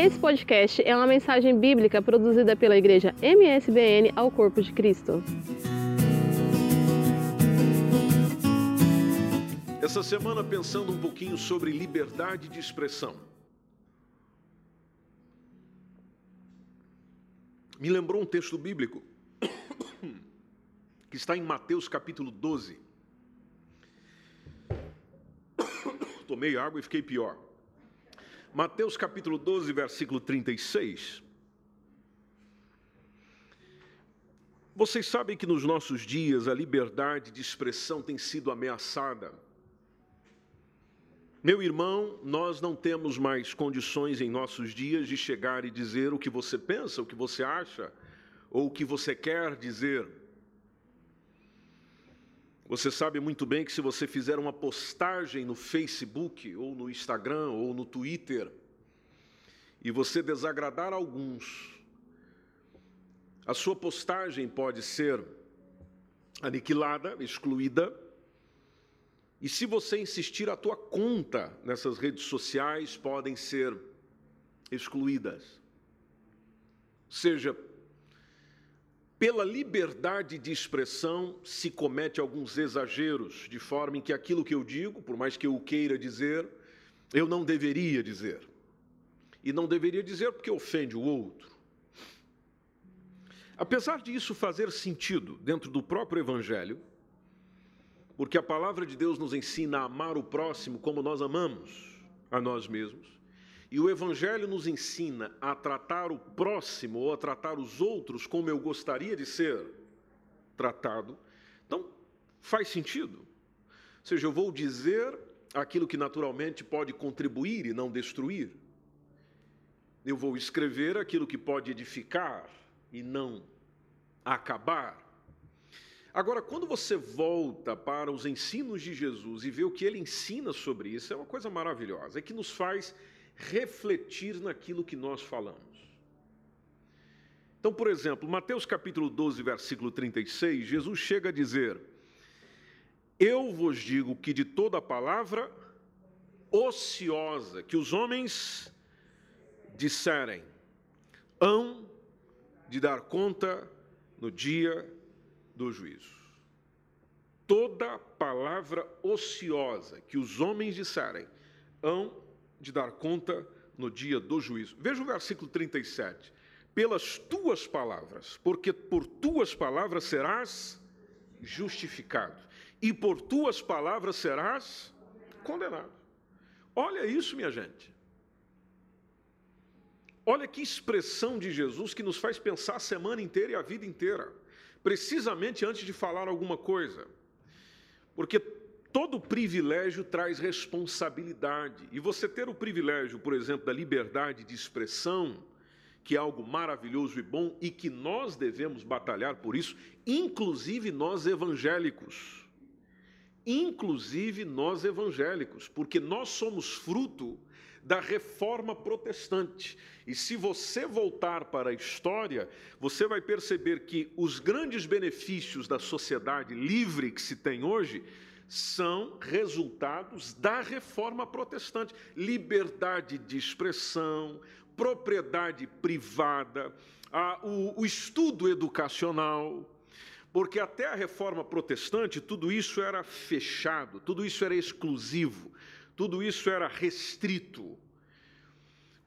Esse podcast é uma mensagem bíblica produzida pela igreja MSBN ao Corpo de Cristo. Essa semana pensando um pouquinho sobre liberdade de expressão. Me lembrou um texto bíblico que está em Mateus capítulo 12. Tomei água e fiquei pior. Mateus capítulo 12, versículo 36. Vocês sabem que nos nossos dias a liberdade de expressão tem sido ameaçada. Meu irmão, nós não temos mais condições em nossos dias de chegar e dizer o que você pensa, o que você acha, ou o que você quer dizer. Você sabe muito bem que se você fizer uma postagem no Facebook, ou no Instagram, ou no Twitter, e você desagradar alguns, a sua postagem pode ser aniquilada, excluída, e se você insistir, a tua conta nessas redes sociais podem ser excluídas. Seja pela liberdade de expressão se comete alguns exageros, de forma em que aquilo que eu digo, por mais que eu queira dizer, eu não deveria dizer. E não deveria dizer porque ofende o outro. Apesar de isso fazer sentido dentro do próprio Evangelho, porque a palavra de Deus nos ensina a amar o próximo como nós amamos a nós mesmos, e o Evangelho nos ensina a tratar o próximo ou a tratar os outros como eu gostaria de ser tratado. Então, faz sentido. Ou seja, eu vou dizer aquilo que naturalmente pode contribuir e não destruir. Eu vou escrever aquilo que pode edificar e não acabar. Agora, quando você volta para os ensinos de Jesus e vê o que ele ensina sobre isso, é uma coisa maravilhosa, é que nos faz refletir naquilo que nós falamos. Então, por exemplo, Mateus capítulo 12, versículo 36, Jesus chega a dizer: Eu vos digo que de toda palavra ociosa que os homens disserem, hão de dar conta no dia do juízo. Toda palavra ociosa que os homens disserem, hão de dar conta no dia do juízo. Veja o versículo 37. Pelas tuas palavras, porque por tuas palavras serás justificado, e por tuas palavras serás condenado. Olha isso, minha gente. Olha que expressão de Jesus que nos faz pensar a semana inteira e a vida inteira, precisamente antes de falar alguma coisa. Porque todo privilégio traz responsabilidade. E você ter o privilégio, por exemplo, da liberdade de expressão, que é algo maravilhoso e bom e que nós devemos batalhar por isso, inclusive nós evangélicos. Inclusive nós evangélicos, porque nós somos fruto da reforma protestante. E se você voltar para a história, você vai perceber que os grandes benefícios da sociedade livre que se tem hoje são resultados da reforma protestante. Liberdade de expressão, propriedade privada, a, o, o estudo educacional. Porque até a reforma protestante, tudo isso era fechado, tudo isso era exclusivo, tudo isso era restrito.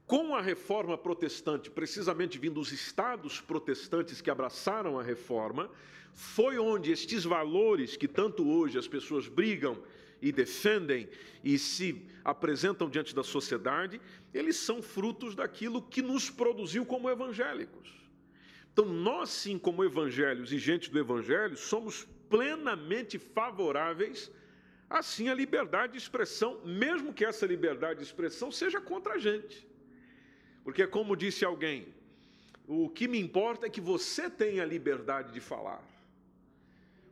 Com a reforma protestante, precisamente vindo dos estados protestantes que abraçaram a reforma, foi onde estes valores que tanto hoje as pessoas brigam e defendem e se apresentam diante da sociedade, eles são frutos daquilo que nos produziu como evangélicos. Então, nós, sim, como evangelhos e gente do evangelho, somos plenamente favoráveis, assim, à liberdade de expressão, mesmo que essa liberdade de expressão seja contra a gente. Porque, como disse alguém, o que me importa é que você tenha liberdade de falar.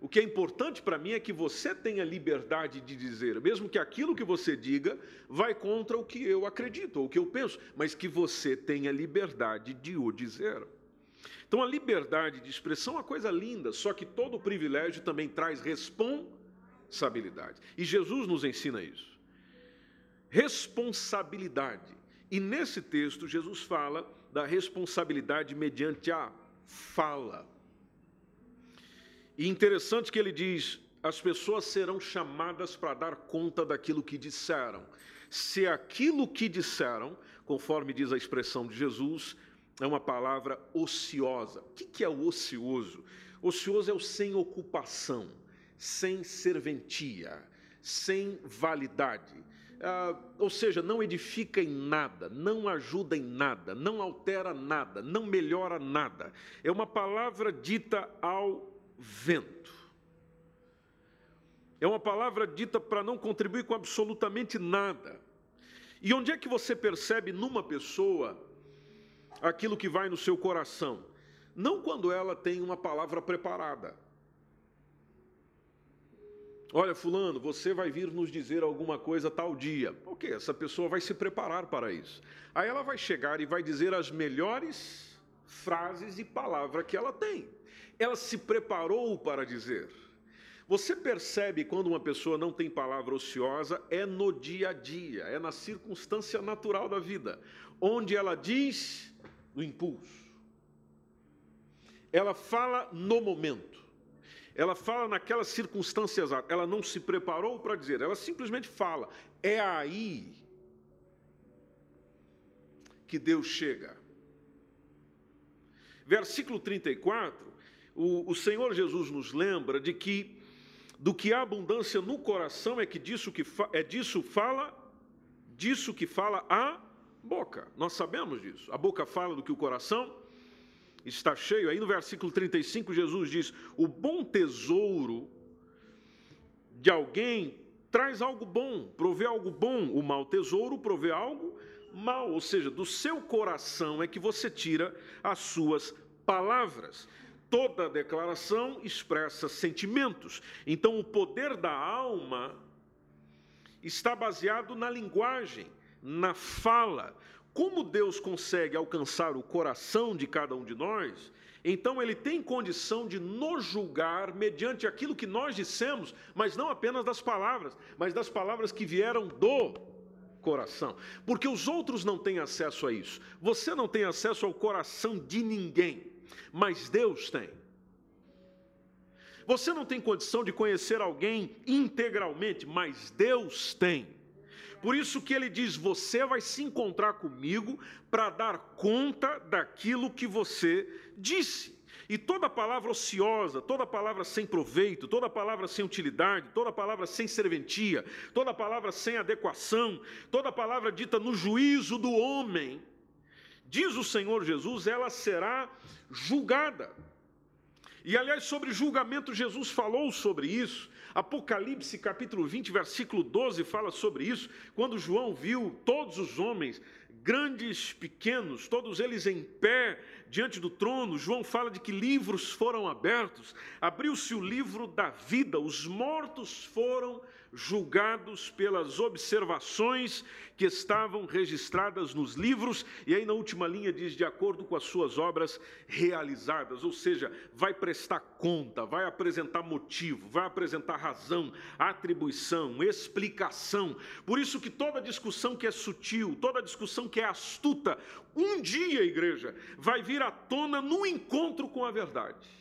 O que é importante para mim é que você tenha liberdade de dizer, mesmo que aquilo que você diga vai contra o que eu acredito, ou o que eu penso, mas que você tenha liberdade de o dizer. Então, a liberdade de expressão é uma coisa linda, só que todo privilégio também traz responsabilidade. E Jesus nos ensina isso. Responsabilidade E nesse texto, Jesus fala da responsabilidade mediante a fala. E interessante que ele diz: as pessoas serão chamadas para dar conta daquilo que disseram. Se aquilo que disseram, conforme diz a expressão de Jesus, é uma palavra ociosa. O que é o ocioso? Ocioso é o sem ocupação, sem serventia, sem validade. Ah, ou seja, não edifica em nada, não ajuda em nada, não altera nada, não melhora nada. É uma palavra dita ao vento. É uma palavra dita para não contribuir com absolutamente nada. E onde é que você percebe numa pessoa aquilo que vai no seu coração? Não quando ela tem uma palavra preparada. Olha, Fulano, você vai vir nos dizer alguma coisa tal dia. Ok, essa pessoa vai se preparar para isso. Aí ela vai chegar e vai dizer as melhores frases e palavras que ela tem. Ela se preparou para dizer. Você percebe quando uma pessoa não tem palavra ociosa é no dia a dia, é na circunstância natural da vida, onde ela diz no impulso. Ela fala no momento. Ela fala naquelas circunstâncias, ela não se preparou para dizer, ela simplesmente fala. É aí que Deus chega. Versículo 34, o, o Senhor Jesus nos lembra de que do que há abundância no coração é que disso que é disso fala, disso que fala a boca. Nós sabemos disso. A boca fala do que o coração está cheio. Aí no versículo 35 Jesus diz: "O bom tesouro de alguém traz algo bom, provê algo bom, o mau tesouro provê algo mal, ou seja, do seu coração é que você tira as suas palavras. Toda declaração expressa sentimentos. Então, o poder da alma está baseado na linguagem, na fala. Como Deus consegue alcançar o coração de cada um de nós, então ele tem condição de nos julgar mediante aquilo que nós dissemos, mas não apenas das palavras, mas das palavras que vieram do coração. Porque os outros não têm acesso a isso. Você não tem acesso ao coração de ninguém mas Deus tem. Você não tem condição de conhecer alguém integralmente, mas Deus tem. Por isso que ele diz: Você vai se encontrar comigo para dar conta daquilo que você disse. E toda palavra ociosa, toda palavra sem proveito, toda palavra sem utilidade, toda palavra sem serventia, toda palavra sem adequação, toda palavra dita no juízo do homem, diz o Senhor Jesus, ela será julgada. E aliás, sobre julgamento, Jesus falou sobre isso. Apocalipse capítulo 20, versículo 12 fala sobre isso. Quando João viu todos os homens, grandes, pequenos, todos eles em pé diante do trono, João fala de que livros foram abertos, abriu-se o livro da vida, os mortos foram julgados pelas observações que estavam registradas nos livros, e aí na última linha diz de acordo com as suas obras realizadas, ou seja, vai prestar conta, vai apresentar motivo, vai apresentar razão, atribuição, explicação. Por isso que toda discussão que é sutil, toda discussão que é astuta, um dia, igreja, vai vir à tona no encontro com a verdade.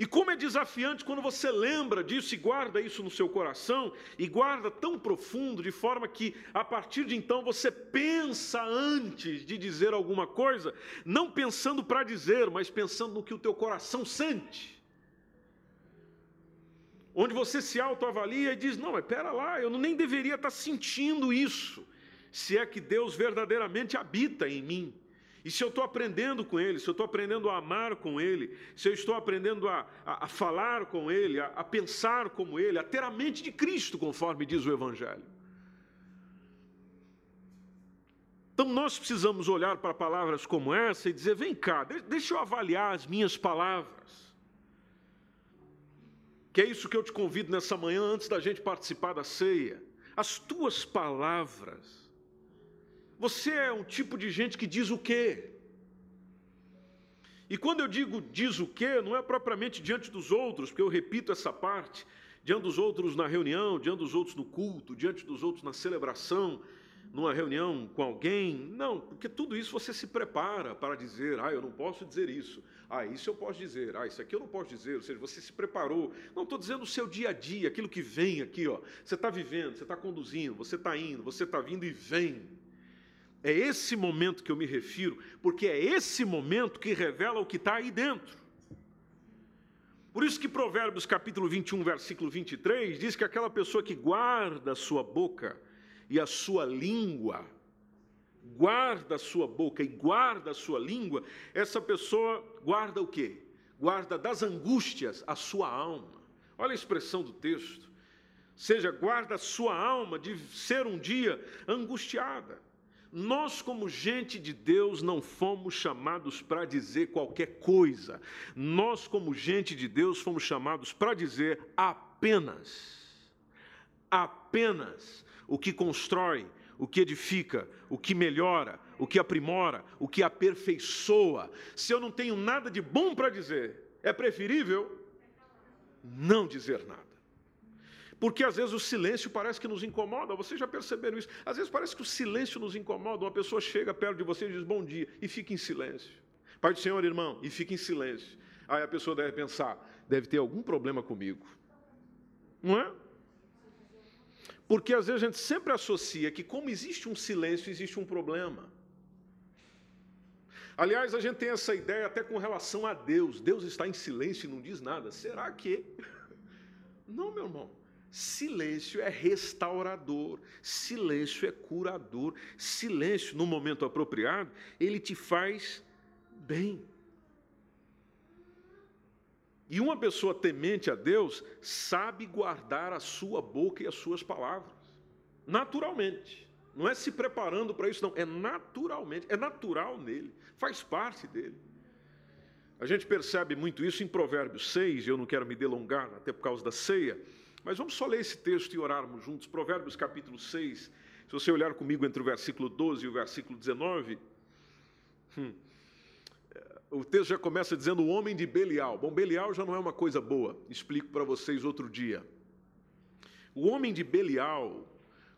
E como é desafiante quando você lembra disso e guarda isso no seu coração, e guarda tão profundo, de forma que a partir de então você pensa antes de dizer alguma coisa, não pensando para dizer, mas pensando no que o teu coração sente. Onde você se autoavalia e diz: Não, mas pera lá, eu nem deveria estar sentindo isso, se é que Deus verdadeiramente habita em mim. E se eu estou aprendendo com Ele, se eu estou aprendendo a amar com Ele, se eu estou aprendendo a, a, a falar com Ele, a, a pensar como Ele, a ter a mente de Cristo, conforme diz o Evangelho. Então nós precisamos olhar para palavras como essa e dizer: vem cá, deixa eu avaliar as minhas palavras. Que é isso que eu te convido nessa manhã, antes da gente participar da ceia. As tuas palavras você é um tipo de gente que diz o quê? E quando eu digo diz o quê, não é propriamente diante dos outros, porque eu repito essa parte, diante dos outros na reunião, diante dos outros no culto, diante dos outros na celebração, numa reunião com alguém. Não, porque tudo isso você se prepara para dizer, ah, eu não posso dizer isso. Ah, isso eu posso dizer. Ah, isso aqui eu não posso dizer. Ou seja, você se preparou. Não, estou dizendo o seu dia a dia, aquilo que vem aqui, ó. Você está vivendo, você está conduzindo, você está indo, você está vindo e vem. É esse momento que eu me refiro, porque é esse momento que revela o que está aí dentro. Por isso que Provérbios capítulo 21, versículo 23, diz que aquela pessoa que guarda a sua boca e a sua língua, guarda a sua boca e guarda a sua língua, essa pessoa guarda o quê? Guarda das angústias a sua alma. Olha a expressão do texto. Seja, guarda a sua alma de ser um dia angustiada. Nós, como gente de Deus, não fomos chamados para dizer qualquer coisa. Nós, como gente de Deus, fomos chamados para dizer apenas, apenas o que constrói, o que edifica, o que melhora, o que aprimora, o que aperfeiçoa. Se eu não tenho nada de bom para dizer, é preferível não dizer nada. Porque às vezes o silêncio parece que nos incomoda, vocês já perceberam isso? Às vezes parece que o silêncio nos incomoda, uma pessoa chega perto de você e diz bom dia e fica em silêncio. Pai do Senhor, irmão, e fica em silêncio. Aí a pessoa deve pensar, deve ter algum problema comigo. Não é? Porque às vezes a gente sempre associa que, como existe um silêncio, existe um problema. Aliás, a gente tem essa ideia até com relação a Deus. Deus está em silêncio e não diz nada. Será que? Não, meu irmão. Silêncio é restaurador, silêncio é curador, silêncio, no momento apropriado, ele te faz bem. E uma pessoa temente a Deus sabe guardar a sua boca e as suas palavras, naturalmente. Não é se preparando para isso, não, é naturalmente, é natural nele, faz parte dele. A gente percebe muito isso em Provérbios 6, e eu não quero me delongar, até por causa da ceia mas vamos só ler esse texto e orarmos juntos. Provérbios capítulo 6. Se você olhar comigo entre o versículo 12 e o versículo 19, hum, o texto já começa dizendo o homem de Belial. Bom, Belial já não é uma coisa boa, explico para vocês outro dia. O homem de Belial,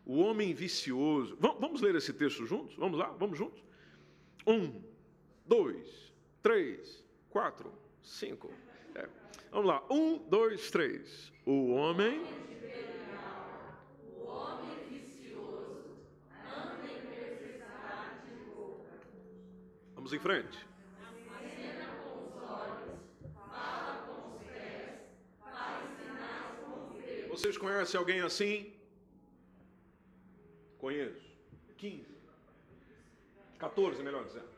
o homem vicioso. Vamos ler esse texto juntos? Vamos lá? Vamos juntos? Um, dois, três, quatro, cinco. É. Vamos lá. Um, dois, três. O homem. O homem vicioso anda em. Vamos em frente. Acena com os olhos, fala com os pés, faz sinais com os dedos. Vocês conhecem alguém assim? Conheço. 15. 14, melhor dizendo.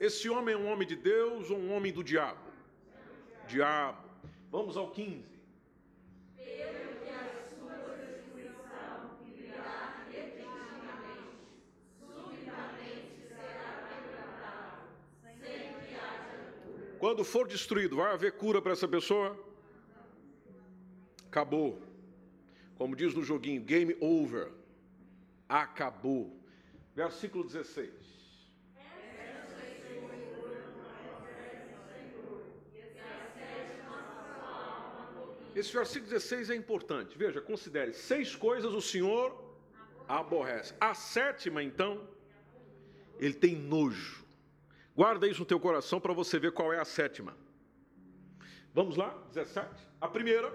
Esse homem é um homem de Deus ou um homem do diabo? Diabo. Vamos ao 15. Quando for destruído, vai haver cura para essa pessoa? Acabou. Como diz no joguinho, game over. Acabou. Versículo 16. Esse versículo 16 é importante. Veja, considere: seis coisas o Senhor aborrece. A sétima, então, ele tem nojo. Guarda isso no teu coração para você ver qual é a sétima. Vamos lá, 17. A primeira,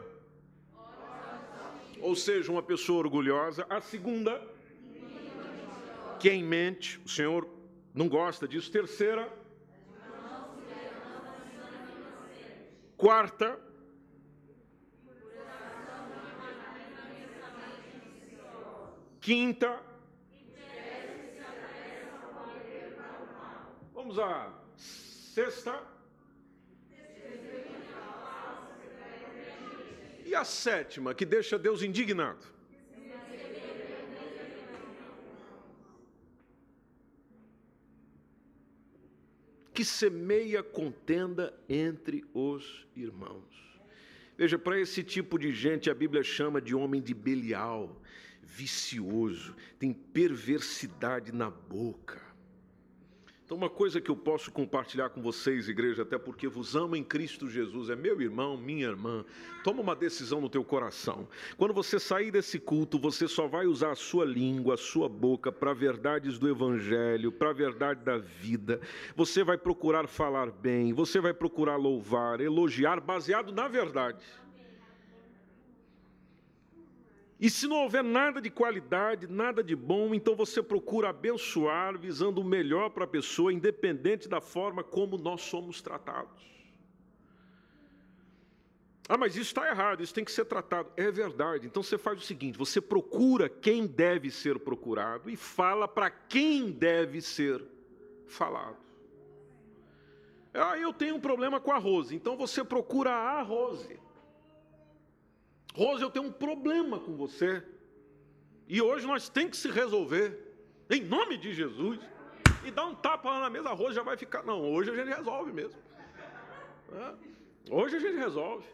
ou seja, uma pessoa orgulhosa. A segunda, quem mente, o Senhor não gosta disso. Terceira, quarta, Quinta. Vamos à sexta. E a sétima, que deixa Deus indignado. Que semeia contenda entre os irmãos. Veja, para esse tipo de gente, a Bíblia chama de homem de Belial vicioso, tem perversidade na boca. Então, uma coisa que eu posso compartilhar com vocês, igreja, até porque vos amo em Cristo Jesus, é meu irmão, minha irmã. Toma uma decisão no teu coração. Quando você sair desse culto, você só vai usar a sua língua, a sua boca para verdades do Evangelho, para a verdade da vida. Você vai procurar falar bem, você vai procurar louvar, elogiar, baseado na verdade. E se não houver nada de qualidade, nada de bom, então você procura abençoar, visando o melhor para a pessoa, independente da forma como nós somos tratados. Ah, mas isso está errado, isso tem que ser tratado. É verdade. Então você faz o seguinte: você procura quem deve ser procurado e fala para quem deve ser falado. Ah, eu tenho um problema com a Rose, então você procura a Rose. Rose, eu tenho um problema com você. E hoje nós temos que se resolver. Em nome de Jesus. E dá um tapa lá na mesa, a Rose já vai ficar. Não, hoje a gente resolve mesmo. É. Hoje a gente resolve.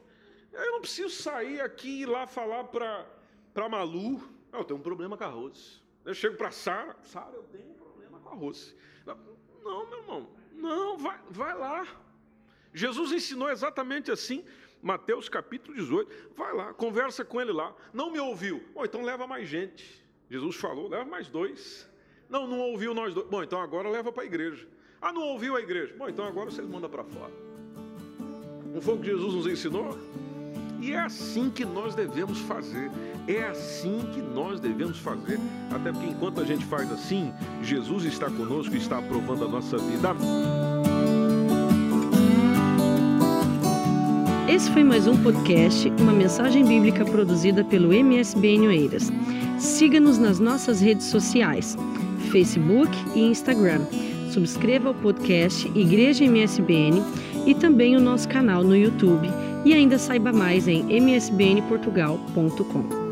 Eu não preciso sair aqui e ir lá falar para Malu. Eu tenho um problema com a Rose. Eu chego para Sara. Sara, eu tenho um problema com a Rose. Não, meu irmão. Não, vai, vai lá. Jesus ensinou exatamente assim. Mateus capítulo 18. Vai lá, conversa com ele lá. Não me ouviu? Bom, então leva mais gente. Jesus falou, leva mais dois. Não, não ouviu nós dois. Bom, então agora leva para a igreja. Ah, não ouviu a igreja? Bom, então agora vocês mandam para fora. Não foi o que Jesus nos ensinou? E é assim que nós devemos fazer. É assim que nós devemos fazer. Até porque enquanto a gente faz assim, Jesus está conosco e está aprovando a nossa vida. Esse foi mais um podcast, uma mensagem bíblica produzida pelo MSBN Oeiras. Siga-nos nas nossas redes sociais, Facebook e Instagram. Subscreva o podcast Igreja MSBN e também o nosso canal no YouTube. E ainda saiba mais em msbnportugal.com.